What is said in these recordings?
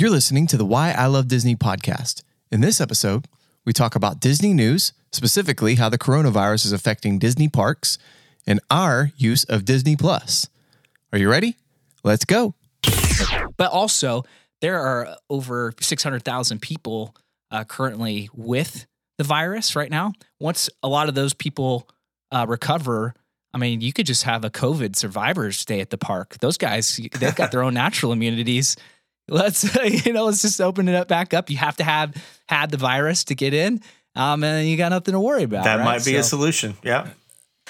You're listening to the Why I Love Disney podcast. In this episode, we talk about Disney news, specifically how the coronavirus is affecting Disney parks, and our use of Disney Plus. Are you ready? Let's go. But also, there are over 600,000 people uh, currently with the virus right now. Once a lot of those people uh, recover, I mean, you could just have a COVID survivors stay at the park. Those guys, they've got their own natural immunities. Let's, you know, let's just open it up back up. You have to have had the virus to get in, um, and you got nothing to worry about. That right? might be a solution. Yeah.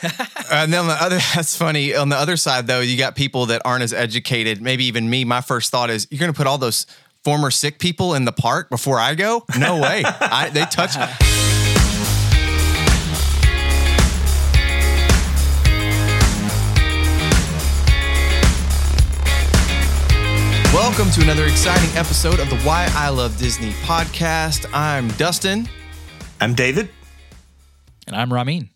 and then on the other, that's funny. On the other side, though, you got people that aren't as educated. Maybe even me. My first thought is, you're going to put all those former sick people in the park before I go? No way. I, they touch. Welcome to another exciting episode of the Why I Love Disney podcast. I'm Dustin. I'm David. And I'm Ramin.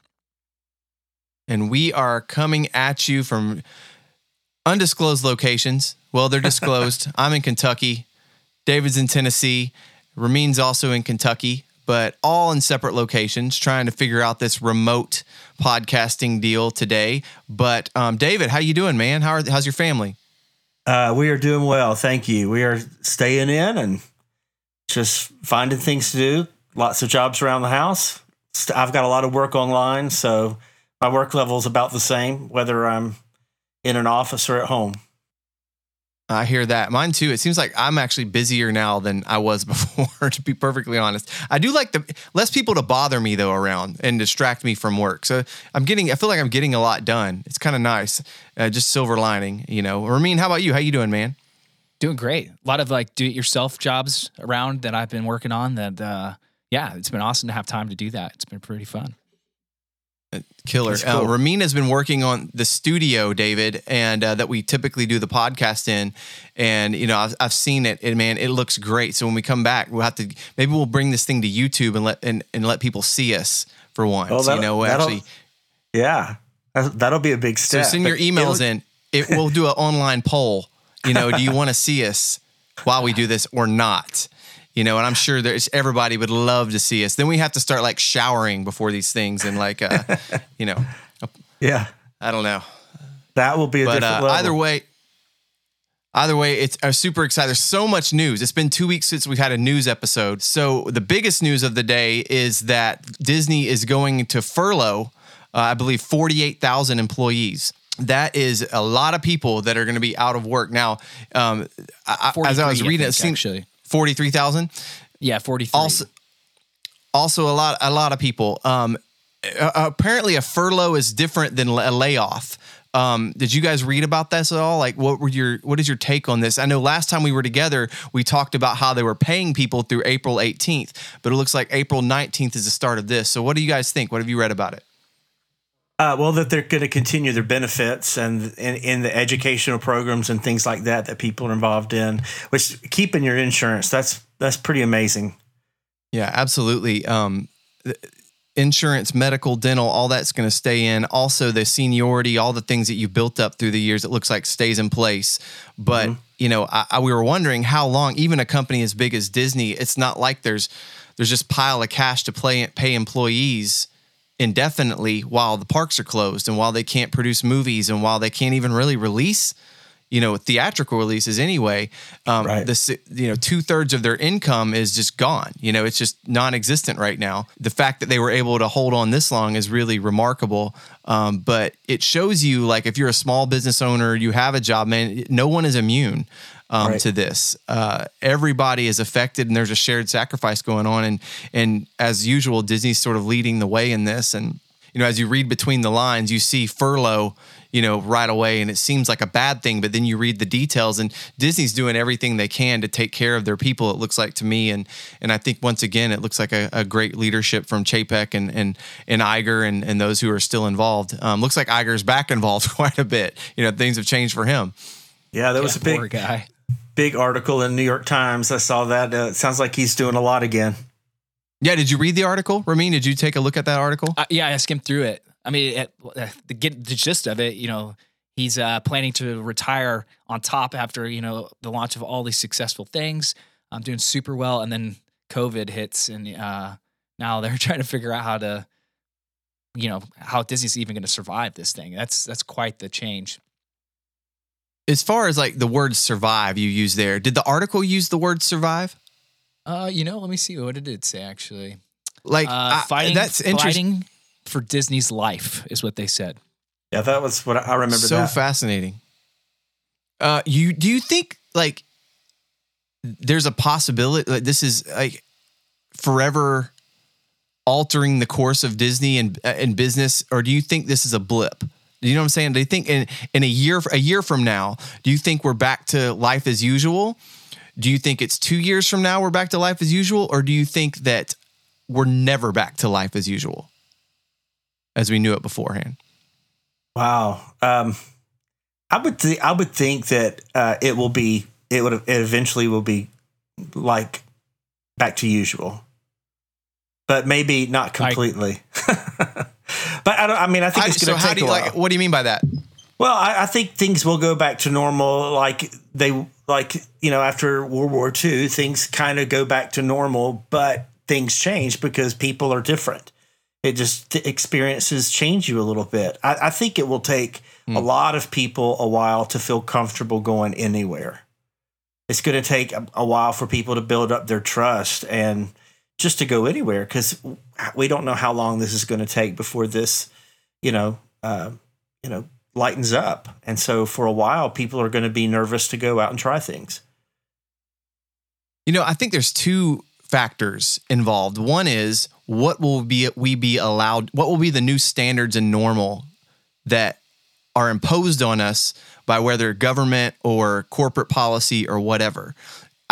and we are coming at you from undisclosed locations. Well, they're disclosed. I'm in Kentucky. David's in Tennessee. Ramin's also in Kentucky, but all in separate locations, trying to figure out this remote podcasting deal today. But um, David, how you doing, man? How are, how's your family? Uh, we are doing well. Thank you. We are staying in and just finding things to do. Lots of jobs around the house. I've got a lot of work online, so my work level is about the same, whether I'm in an office or at home. I hear that. Mine too. It seems like I'm actually busier now than I was before, to be perfectly honest. I do like the less people to bother me though around and distract me from work. So I'm getting, I feel like I'm getting a lot done. It's kind of nice. Uh, just silver lining, you know. Ramin, how about you? How you doing, man? Doing great. A lot of like do it yourself jobs around that I've been working on that uh yeah, it's been awesome to have time to do that. It's been pretty fun. Killer. That's Uh. Ramin has been working on the studio, David, and uh, that we typically do the podcast in. And you know, I've, I've seen it, and man, it looks great. So when we come back, we'll have to maybe we'll bring this thing to YouTube and let and, and let people see us for once. Well, you that'll- know, actually. Yeah, That- that'll be a big step. So send your emails in. It we'll do an online poll. You know, do you want to see us while we do this or not? You know, and I'm sure there's everybody would love to see us. Then we have to start like showering before these things and like, uh, you know, Yeah, I don't know. that will be a But different uh, level. either way, either way, it's I'm super excited. There's so much news. It's been two weeks since we've had a news episode. So the biggest news of the day is that Disney is going to furlough, uh, I believe, 48,000 employees. That is a lot of people that are going to be out of work now. Um, I, as I was 43, I reading, it think, seemed actually. 43,000 Yeah, 43. also also a lot a lot of people. Um apparently a furlough is different than a layoff. Um did you guys read about this at all? Like what were your what is your take on this? I know last time we were together we talked about how they were paying people through april 18th but it looks like april 19th is the start of this. So what do you guys think? What have you read about it Uh, well, that they're going to continue their benefits and in, in the educational programs and things like that that people are involved in, which keeping your insurance that's that's pretty amazing. Yeah, absolutely. Um, insurance, medical, dental, all that's going to stay in. Also, the seniority, all the things that you've built up through the years, it looks like stays in place. But you know, I, I, we were wondering how long. Even a company as big as Disney, it's not like there's there's just pile of cash to play, pay employees indefinitely while the parks are closed and while they can't produce movies and while they can't even really release you know theatrical releases anyway um Right. this you know two-thirds of their income is just gone. You know it's just non-existent right now. The fact that they were able to hold on this long is really remarkable. Um, but it shows you like if you're a small business owner you have a job man no one is immune um, Right. to this uh, everybody is affected and there's a shared sacrifice going on and and as usual disney's sort of leading the way in this and you know as you read between the lines you see furlough you know, right away. And it seems like a bad thing, but then you read the details and Disney's doing everything they can to take care of their people. It looks like to me. And, and I think once again, it looks like a, a great leadership from Chapek and, and, and Iger and, and those who are still involved. Um, looks like Iger's back involved quite a bit. You know, things have changed for him. Yeah, there was a poor big guy. Big article in New York Times. I saw that. Uh, it sounds like he's doing a lot again. Yeah. Did you read the article? Ramin, did you take a look at that article? Uh, yeah, I skimmed through it. I mean, it, uh, the get the gist of it, you know, he's uh, planning to retire on top after you know the launch of all these successful things. I'm doing super well, and then COVID hits, and uh, now they're trying to figure out how to, you know, how Disney's even going to survive this thing. That's that's quite the change. As far as like the word survive you use there, did the article use the word survive? Uh, you know, let me see what did it say actually. Like Uh, I- fighting, that's interesting. fighting for Disney's life is what they said. Yeah, that was what I I remember. so that. fascinating. Uh, you do you think like there's a possibility like this is like forever altering the course of Disney and and business, or do you think this is a blip? You know what I'm saying? Do you think in in a year a year from now, do you think we're back to life as usual? Do you think it's two years from now we're back to life as usual, or do you think that we're never back to life as usual, as we knew it beforehand? Wow. Um, I would th- I would think that uh, it will be it would it eventually will be like back to usual, but maybe not completely. but I don't. I mean, I think I- it's going to how take do you a while. like? What do you mean by that? Well, I, I think things will go back to normal. Like they, like you know, after World War II, things kind of go back to normal, but things change because people are different. It just experiences change you a little bit. I, I think it will take a hmm. lot of people a while to feel comfortable going anywhere. It's going to take a, a while for people to build up their trust and just to go anywhere because we don't know how long this is going to take before this, you know, uh, you know, lightens up. And so for a while, people are going to be nervous to go out and try things. You know, I think there's two factors involved. One is what will be we be allowed what will be the new standards and normal that are imposed on us by whether government or corporate policy or whatever.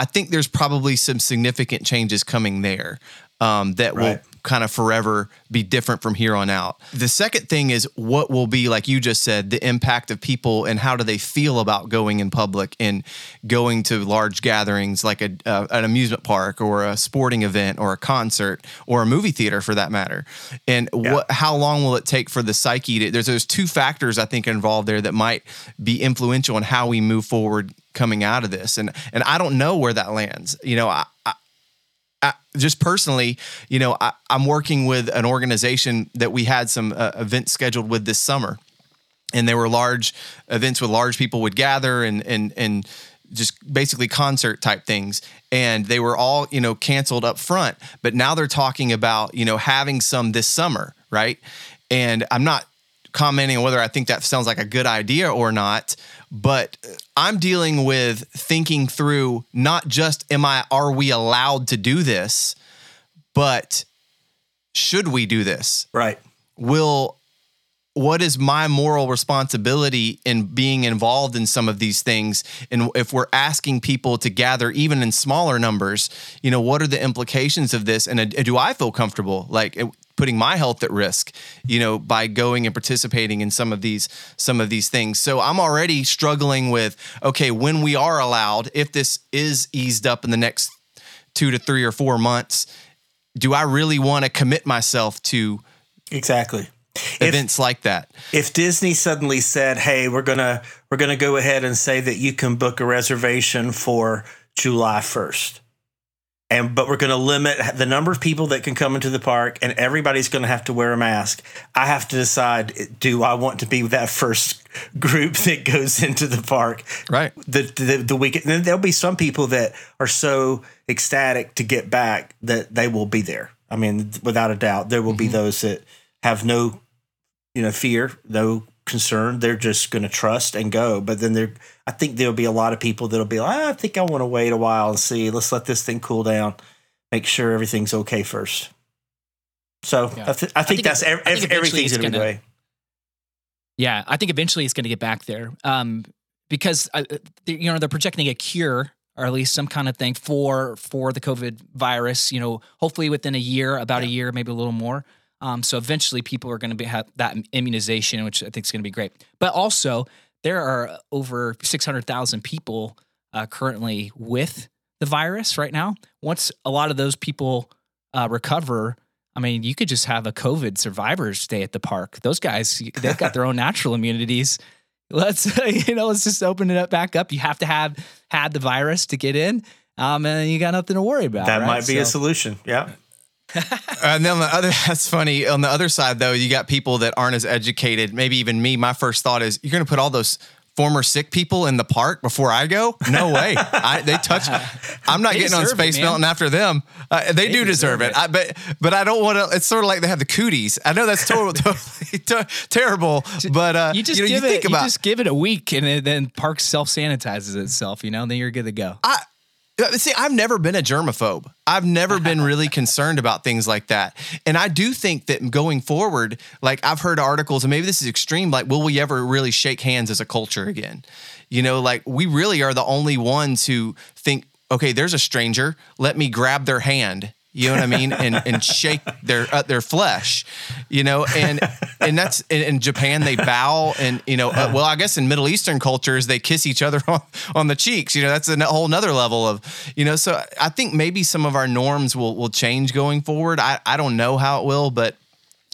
I think there's probably some significant changes coming there um, that will Right. Kind of forever be different from here on out. The second thing is what will be, like you just said, the impact of people and how do they feel about going in public and going to large gatherings like a, uh, an amusement park or a sporting event or a concert or a movie theater for that matter. And what, how long will it take for the psyche to, there's those two factors I think involved there that might be influential in how we move forward coming out of this. And, and I don't know where that lands. You know, I I, just personally, you know, I, I'm working with an organization that we had some uh, events scheduled with this summer, and they were large events with large people would gather and and and just basically concert type things. And they were all you know canceled up front. But now they're talking about you know having some this summer right? And i'm not commenting on whether i think that sounds like a good idea or not but i'm dealing with thinking through not just am i are we allowed to do this but should we do this? Right. will what is my moral responsibility in being involved in some of these things? And if we're asking people to gather even in smaller numbers you know what are the implications of this? And uh, do i feel comfortable? Like putting my health at risk you know by going and participating in some of these some of these things so i'm already struggling with okay when we are allowed if this is eased up in the next 2 to 3 or 4 months do i really want to commit myself to Exactly. If, events like that. if Disney suddenly said, "Hey, we're gonna we're gonna go ahead and say that you can book a reservation for July first, and but we're gonna limit the number of people that can come into the park, and everybody's gonna have to wear a mask," I have to decide: do I want to be that first group that goes into the park? Right. the the, the weekend. Then there'll be some people that are so ecstatic to get back that they will be there. I mean, without a doubt, there will be mm-hmm. those that have no, you know, fear, no concern. They're just going to trust and go. But then there, I think there'll be a lot of people that'll be like, "Ah, I think I want to wait a while and see. Let's let this thing cool down, make sure everything's okay first. So Yeah. I, th- I, think think that's ev- I think everything's going to be way. Yeah, I think eventually it's going to get back there um, because uh, you know they're projecting a cure or at least some kind of thing for for the COVID virus. You know, hopefully within a year, about a year, maybe a little more. Um, so eventually, people are going to have that immunization, which I think is going to be great. But also, there are over six hundred thousand people uh, currently with the virus right now. Once a lot of those people uh, recover, I mean, you could just have a COVID survivors day at the park. Those guys, they've got their own natural immunities. let's you know let's just open it up back up. You have to have had the virus to get in, um, and you got nothing to worry about. That right? might be a solution. Yeah. and then on the other, that's funny. On the other side, though, you got people that aren't as educated. Maybe even me. My first thought is, you're going to put all those former sick people in the park before I go? No way. I, they touch. I'm not They getting on deserve it, Space. Mountain after them. Uh, they, do deserve, deserve it. it. I, but but I don't want to. It's sort of like they have the cooties. I know that's total, totally ter- terrible. But uh, You just know, give you it. think about you just give it a week, and it, then Park self sanitizes itself. You know, then you're good to go. I Uh, see. I've never been a germaphobe. I've never been really concerned about things like that. And I do think that going forward, like I've heard articles, and maybe this is extreme. Like, will we ever really shake hands as a culture again? You know, like we really are the only ones who think, okay, there's a stranger. Let me grab their hand. You know what I mean, and and shake their uh, their flesh, you know, and and that's in, in Japan they bow, and you know, uh, well, I guess in Middle Eastern cultures they kiss each other on, on the cheeks. You know, that's a whole nother level of, you know. So I think maybe some of our norms will will change going forward. I I don't know how it will, but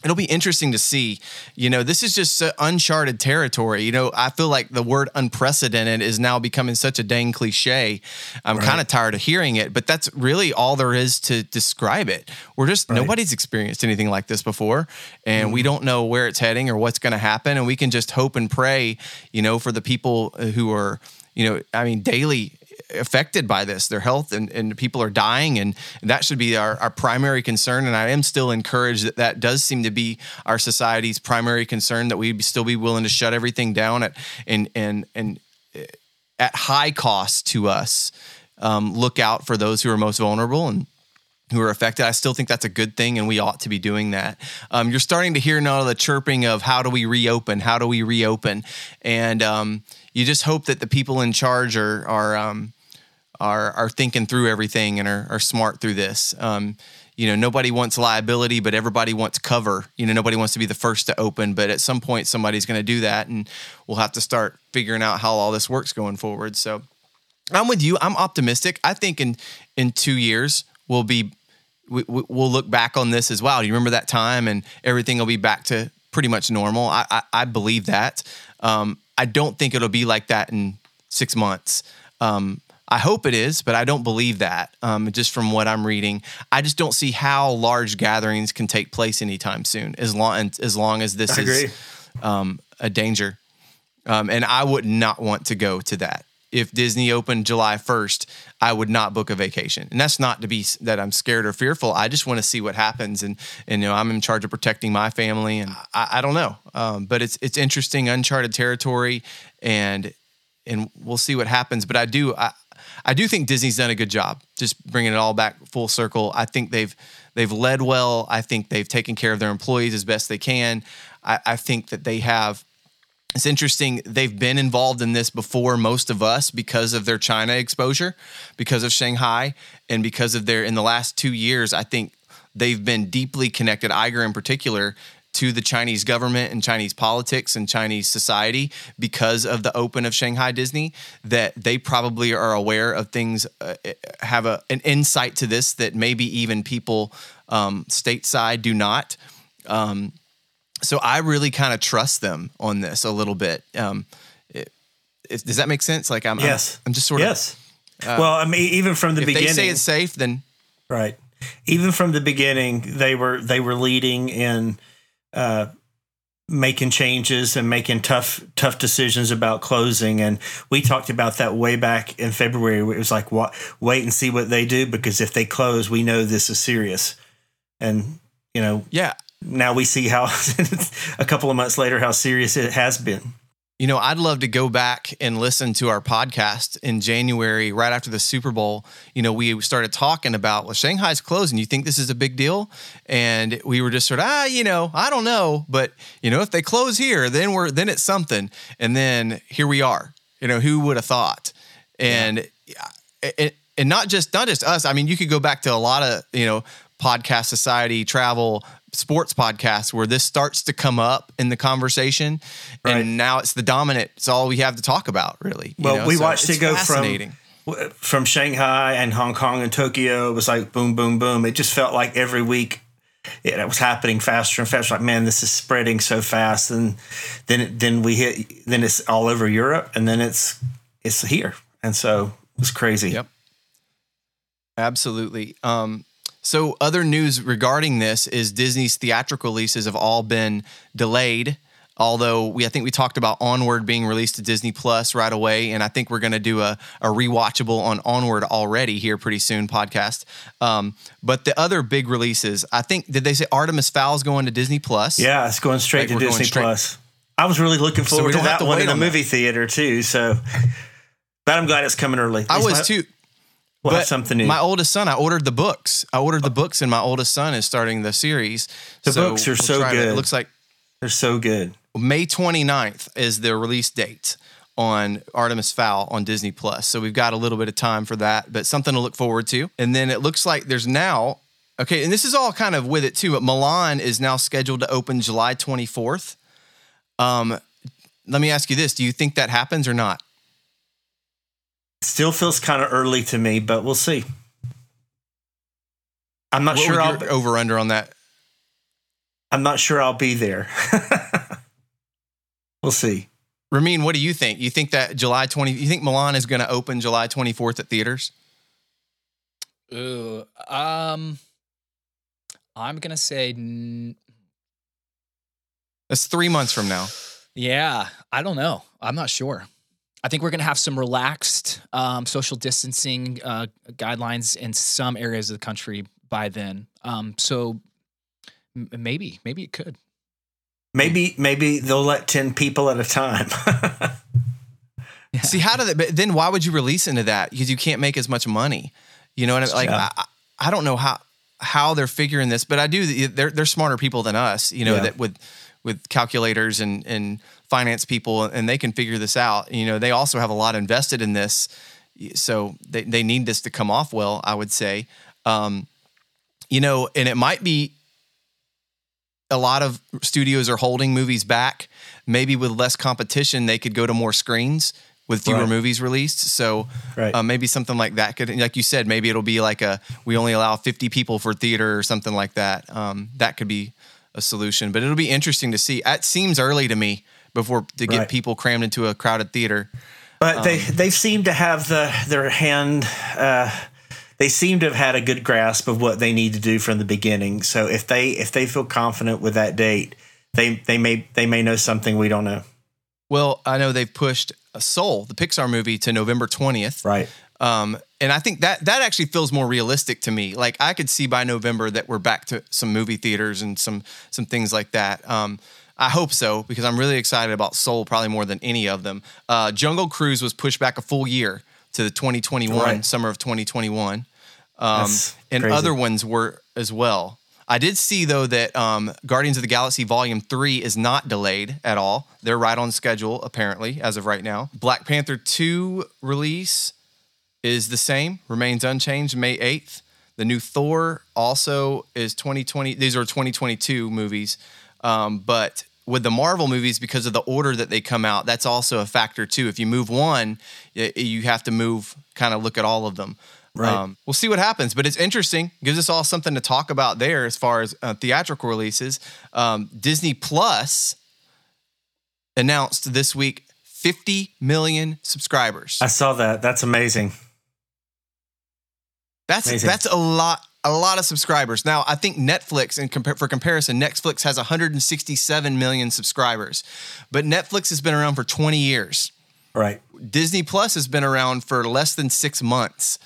it'll be interesting to see. You know, this is just uncharted territory. You know, I feel like the word unprecedented is now becoming such a dang cliche. I'm kind of tired of hearing it, but that's really all there is to describe it. We're just nobody's experienced anything like this before, and we mm-hmm. don't know where it's heading or what's going to happen, and we can just hope and pray, you know, for the people who are, you know, I mean, daily affected by this their health and, and people are dying and that should be our, our primary concern and i am still encouraged that that does seem to be our society's primary concern that we still be willing to shut everything down at and and and uh, at high cost to us um, look out for those who are most vulnerable and who are affected. I still think that's a good thing, and we ought to be doing that. Um, you're starting to hear now the chirping of how do we reopen? How do we reopen? And um, you just hope that the people in charge are are um, are are thinking through everything and are, are smart through this. Um, you know, nobody wants liability, but everybody wants cover. You know, nobody wants to be the first to open, but at some point somebody's going to do that, and we'll have to start figuring out how all this works going forward. So. I'm with you. I'm optimistic. I think in in two years we'll be we, we'll look back on this as wow. Do you remember that time? And everything will be back to pretty much normal. I I, I believe that. Um, I don't think it'll be like that in six months. Um, I hope it is, but I don't believe that. Um, just from what I'm reading, I just don't see how large gatherings can take place anytime soon. As long as long as this is um, a danger. Um, and I would not want to go to that. If Disney opened July 1st, I would not book a vacation. And that's not to be that I'm scared or fearful. I just want to see what happens. And, and you know, I'm in charge of protecting my family. And I, I don't know. Um, but it's, it's interesting, uncharted territory. And, and we'll see what happens. But I do, I, I do think Disney's done a good job just bringing it all back full circle. I think they've, they've led well. I think they've taken care of their employees as best they can. I, I think that they have, it's interesting. They've been involved in this before most of us because of their China exposure, because of Shanghai, and because of their, in the last two years, I think they've been deeply connected, Iger in particular, to the Chinese government and Chinese politics and Chinese society because of the open of Shanghai Disney, that they probably are aware of things, uh, have a, an insight to this that maybe even people um, stateside do not. Um, so I really kind of trust them on this a little bit. Um, it, it- does that make sense? Like I'm, I'm- Yes. I'm, just sort of yes. well, I mean, even from the. If beginning, they say it's safe, then Right. Even from the beginning, they were they were leading in uh, making changes and making tough tough decisions about closing. And we talked about that way back in February. It was like, what, wait and see what they do because if they close, we know this is serious. And you know, yeah. now we see how a couple of months later how serious it has been. You know, I'd love to go back and listen to our podcast in January, right after the Super Bowl. You know, we started talking about, well, Shanghai's closing. You think this is a big deal? And we were just sort of, ah, you know, I don't know, but you know, if they close here, then we're then it's something. And then here we are. You know, who would have thought? And and, and not just not just us. I mean, you could go back to a lot of you know podcast society, travel, sports podcasts where this starts to come up in the conversation, Right. and now it's the dominant. It's all we have to talk about, really. you Well, know? we So watched it go from from Shanghai and Hong Kong and Tokyo. It was like boom, boom, boom. It just felt like every week it was happening faster and faster. Like, man, this is spreading so fast, and then then we hit, then it's all over Europe, and then it's it's here, and so it was crazy. Yep. Absolutely. Um, so, other news regarding this is Disney's theatrical releases have all been delayed. Although we, I think we talked about Onward being released to Disney Plus right away, and I think we're going to do a, a rewatchable on Onward already here pretty soon podcast. Um, but the other big releases, I think, did they say Artemis Fowl's going to Disney Plus? Yeah, it's going straight Like, to Disney straight- Plus. I was really looking So forward to that to one in the on that. movie theater too. So, but I'm glad it's coming early. I was we'll- too. We'll but something new. My oldest son, I ordered the books. I ordered the books, and my oldest son is starting the series. The books are so try to- good. It looks like They're so good. May 29th is the release date on Artemis Fowl on Disney Plus. So we've got a little bit of time for that, but something to look forward to. And then it looks like there's now okay, and this is all kind of with it too, but Mulan is now scheduled to open July 24th. Um let me ask you this, do you think that happens or not? Still feels kind of early to me, but we'll see. I'm not What sure. I'll, your over under on that? I'm not sure I'll be there. we'll see. Ramin, what do you think? You think that July 20 you think Mulan is going to open July 24th at theaters? Ooh, um, I'm gonna say, n- That's 3 months from now. yeah. I don't know. I'm not sure. I think we're gonna have some relaxed um, social distancing uh, guidelines in some areas of the country by then. Um, so m- maybe, maybe it could. Maybe maybe they'll let ten people at a time. See, how did they? But then why would you release into that? Because you can't make as much money. You know what I mean? Like, Yeah. I, I don't know how how they're figuring this, but I do. They're they're smarter people than us. You know Yeah. that with with calculators and and finance people, and they can figure this out. You know, they also have a lot invested in this, so they they need this to come off well. I would say, um, you know, and it might be a lot of studios are holding movies back. Maybe with less competition, they could go to more screens with fewer Right. movies released. So Right. uh, maybe something like that could, like you said, maybe it'll be like a we only allow 50 people for theater or something like that. Um, that could be a solution, but it'll be interesting to see. It seems early to me before to get Right. people crammed into a crowded theater. But they Um, they seem to have the their hand. Uh, they seem to have had a good grasp of what they need to do from the beginning. So if they if they feel confident with that date, they they may they may know something we don't know. Well, I know they've pushed a Soul, the Pixar movie, to November 20th. Right. Um, and I think that that actually feels more realistic to me. Like I could see by November that we're back to some movie theaters and some some things like that. Um, I hope so because I'm really excited about Soul probably more than any of them. Uh, Jungle Cruise was pushed back a full year to the 2021 Right. summer of 2021, um, and crazy. other ones were as well. I did see though that um, Guardians of the Galaxy Volume Three is not delayed at all. They're right on schedule apparently as of right now. Black Panther Two release is the same, remains unchanged, May 8th. The new Thor also is 2020. These are 2022 movies. Um, but with the Marvel movies, because of the order that they come out, that's also a factor too. If you move one, you have to move, kind of look at all of them. Right. we'll see what happens, but it's interesting. Gives us all something to talk about there as far as uh, theatrical releases. Um, Disney Plus announced this week 50 million subscribers. I saw that. That's amazing. That's Amazing. that's a lot a lot of subscribers. Now, I think Netflix and compar- for comparison, Netflix has 167 million subscribers. But Netflix has been around for 20 years. Right. Disney Plus has been around for less than 6 months.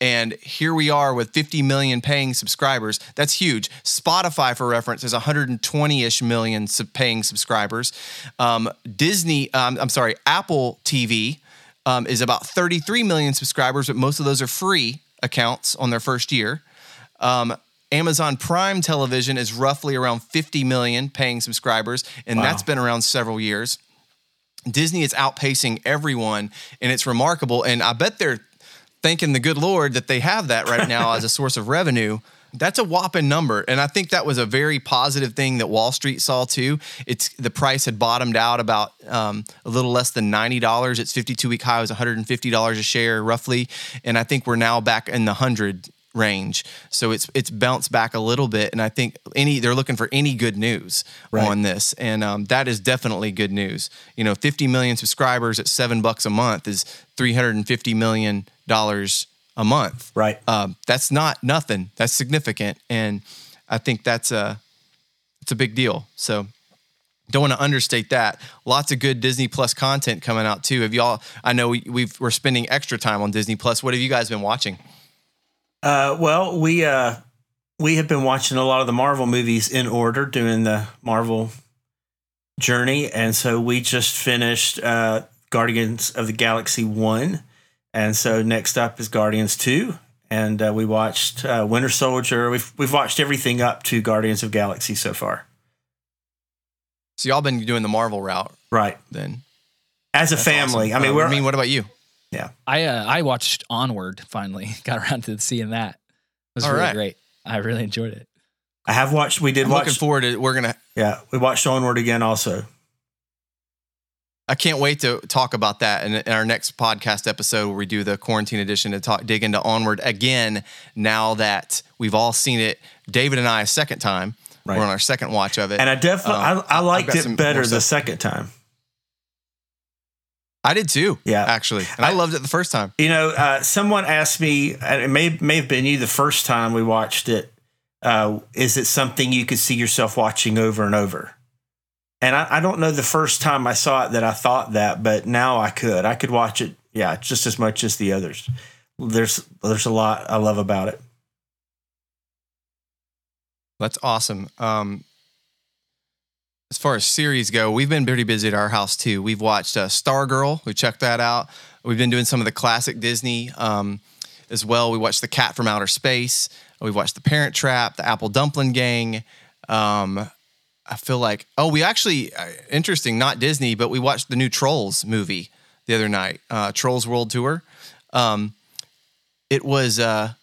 And here we are with 50 million paying subscribers. That's huge. Spotify, for reference, is 120 ish million sub- paying subscribers. Um, Disney, um, I'm sorry, Apple TV um, is about 33 million subscribers, but most of those are free accounts on their first year. Um, Amazon Prime Television is roughly around 50 million paying subscribers, and Wow. that's been around several years. Disney is outpacing everyone, and it's remarkable. And I bet they're thanking the good Lord that they have that right now as a source of revenue. That's a whopping number, and I think that was a very positive thing that Wall Street saw too. It's the price had bottomed out about um, a little less than ninety dollars. Its fifty-two week high was one hundred and fifty dollars a share, roughly, and I think we're now back in the hundred range. So it's it's bounced back a little bit, and I think any they're looking for any good news Right. on this, and um, that is definitely good news. You know, 50 million subscribers at seven bucks a month is 350 million dollars a month. Right. Um, that's not nothing. That's significant, and I think that's a it's a big deal. So don't want to understate that. Lots of good Disney Plus content coming out too. Have y'all? I know we, we've we're spending extra time on Disney Plus. What have you guys been watching? Uh, well, we uh, we have been watching a lot of the Marvel movies in order, doing the Marvel journey, and so we just finished uh, Guardians of the Galaxy one, and so next up is Guardians two, and uh, we watched uh, Winter Soldier. We've we've watched everything up to Guardians of Galaxy so far. So y'all been doing the Marvel route Right, then? as a That's family. awesome. I mean, Uh, we're I mean, what about you? I uh, I watched Onward finally. Got around to seeing that. It was All really right. great. I really enjoyed it. I have watched. We did I'm watch. looking forward to. We're gonna. yeah, we watched Onward again also. I can't wait to talk about that in, in our next podcast episode where we do the quarantine edition to talk dig into Onward again. Now that we've all seen it, David and I a second time. Right. We're on our second watch of it. And I definitely Um, I, I liked it better the second time. I did too. Yeah. actually, and I, I- loved it the first time. You know, uh, someone asked me, and it may may have been you the first time we watched it. Uh, is it something you could see yourself watching over and over? And I, I don't know the first time I saw it that I thought that, but now I could. I could watch it, yeah, just as much as the others. There's there's a lot I love about it. That's awesome. Um, as far as series go, we've been pretty busy at our house too. We've watched uh, Stargirl. We checked that out. We've been doing some of the classic Disney um, as well. We watched The Cat from Outer Space. We've watched The Parent Trap, The Apple Dumpling Gang. Um, I feel like oh, we actually uh, interesting, not Disney, but we watched the new Trolls movie the other night, uh, Trolls World Tour. Um, it was. Uh,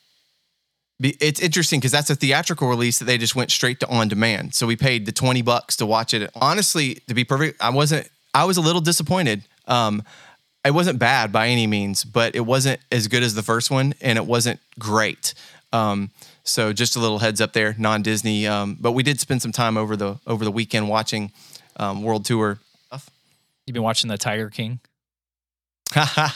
it's interesting because that's a theatrical release that they just went straight to on demand. So we paid the 20 bucks to watch it. Honestly, to be perfect, I wasn't, I was a little disappointed. Um, it wasn't bad by any means, but it wasn't as good as the first one and it wasn't great. Um, so just a little heads up there, non Disney. Um, but we did spend some time over the, over the weekend watching um, World Tour. You've been watching the Tiger King. I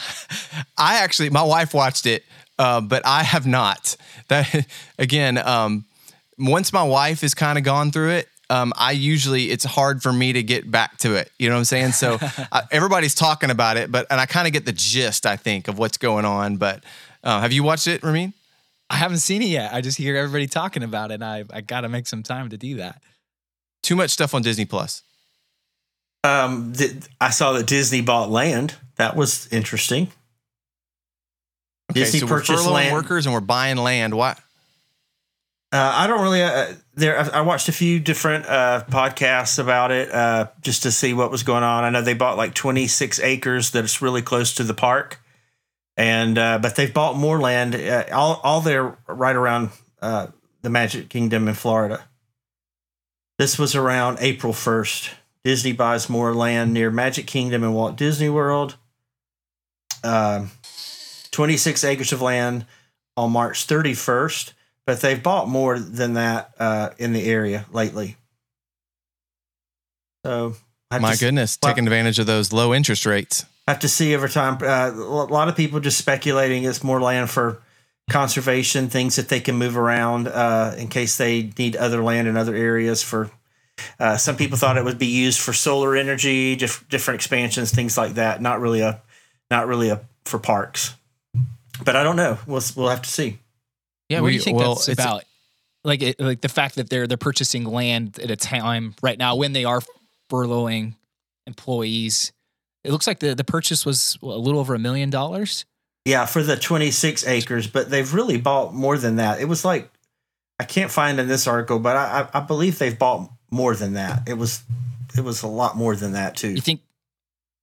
actually, my wife watched it, uh, but I have not. That again, um, once my wife has kind of gone through it, um, I usually it's hard for me to get back to it. You know what I'm saying? So uh, everybody's talking about it, but and I kind of get the gist, I think, of what's going on. But uh, have you watched it, Ramin? I haven't seen it yet. I just hear everybody talking about it, and I I got to make some time to do that. Too much stuff on Disney Plus. Um, th- I saw that Disney bought land. That was interesting. Okay, Disney so we're purchased furloughing land. workers and we're buying land. What? Uh, I don't really. Uh, there, I I watched a few different uh, podcasts about it uh, just to see what was going on. I know they bought like 26 acres that's really close to the park, and uh, but they've bought more land. Uh, all, all there right around uh, the Magic Kingdom in Florida. This was around April 1st. Disney buys more land near Magic Kingdom and Walt Disney World. Um 26 acres of land on March 31st but they've bought more than that uh, in the area lately. So I My to, goodness, well- taking advantage of those low interest rates. I have to see over time. Uh, a lot of people just speculating it's more land for conservation, things that they can move around uh, in case they need other land in other areas. For uh, some people thought it would be used for solar energy, diff- different expansions, things like that. Not really a, not really a for parks. But I don't know. We'll we'll have to see. Yeah, what do you think well, that's about? Like, it, like the fact that they're they're purchasing land at a time right now when they are furloughing employees. It looks like the the purchase was what, a little over a million dollars. Yeah, for the 26 acres, but they've really bought more than that. It was like I can't find in this article, but I, I I believe they've bought more than that. It was it was a lot more than that too. You think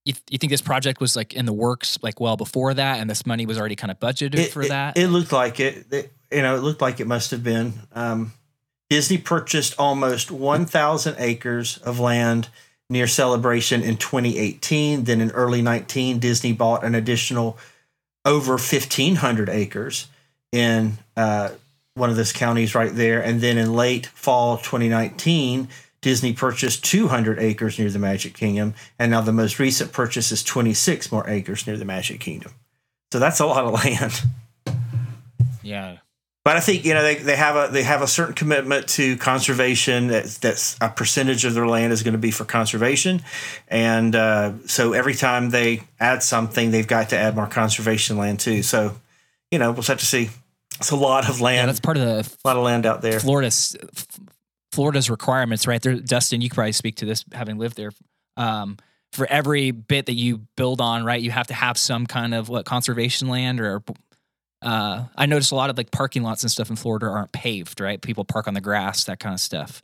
you, you think this project was like in the works like well before that, and this money was already kind of budgeted It, for it- that? it looked like it, it. You know, it looked like it must have been. Um, Disney purchased almost 1,000 acres of land near Celebration in 2018. Then in early 19, Disney bought an additional over 1,500 acres in uh, one of those counties right there. And then in late fall 2019, Disney purchased 200 acres near the Magic Kingdom, and now the most recent purchase is 26 more acres near the Magic Kingdom. So that's a lot of land. Yeah. But I think you know they, they have a they have a certain commitment to conservation. That's, that's a percentage of their land is going to be for conservation, and uh, so every time they add something, they've got to add more conservation land too. So, you know, we'll have to see. It's a lot of Yeah, land, that's part of the a lot of land out there. Florida's Florida's requirements, right? There, Dustin, you could probably speak to this, having lived there. Um, for every bit that you build on, right, you have to have some kind of what conservation land or. Uh, I noticed a lot of like parking lots and stuff in Florida aren't paved, right? People park on the grass, that kind of stuff.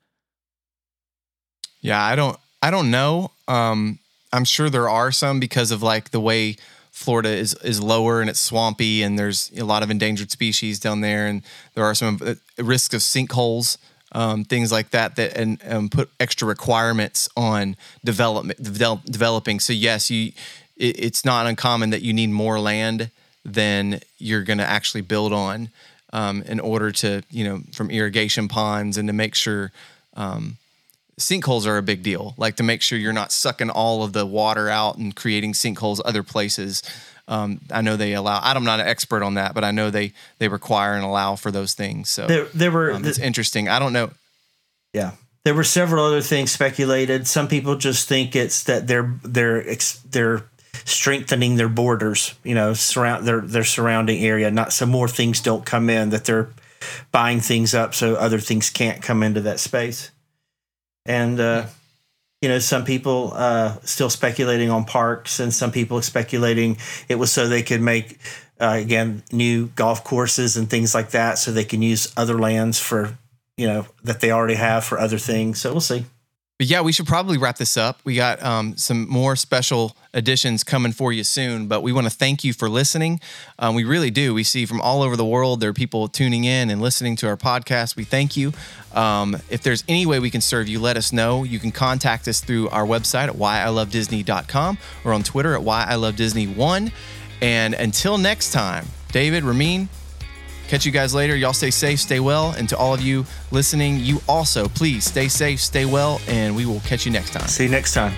Yeah, I don't I don't know. Um, I'm sure there are some because of like the way Florida is is lower and it's swampy and there's a lot of endangered species down there and there are some uh, risks of sinkholes, um, things like that that and put extra requirements on development develop, developing. So yes, you it, it's not uncommon that you need more land than you're going to actually build on um, in order to you know from irrigation ponds and to make sure um, sinkholes are a big deal. Like to make sure you're not sucking all of the water out and creating sinkholes other places. Um, I know they allow. I'm not an expert on that, but I know they they require and allow for those things. So There, there were um, it's interesting. I don't know. Yeah. There were several other things speculated. Some people just think it's that they're they're ex, they're strengthening their borders, you know, surround their their surrounding area, not so more things don't come in that they're buying things up so other things can't come into that space. And uh you know, some people uh, still speculating on parks, and some people speculating it was so they could make, uh, again, new golf courses and things like that, so they can use other lands for, you know, that they already have for other things. So we'll see. But yeah, we should probably wrap this up. We got um, some more special editions coming for you soon, but we want to thank you for listening. Um, we really do. We see from all over the world there are people tuning in and listening to our podcast. We thank you. Um, if there's any way we can serve you, let us know. You can contact us through our website at whyilovedisney.com or on Twitter at whyilovedisney1. And until next time, David, Ramin, Catch you guys later. Y'all stay safe, stay well. And to all of you listening, you also please stay safe, stay well, and we will catch you next time. See you next time.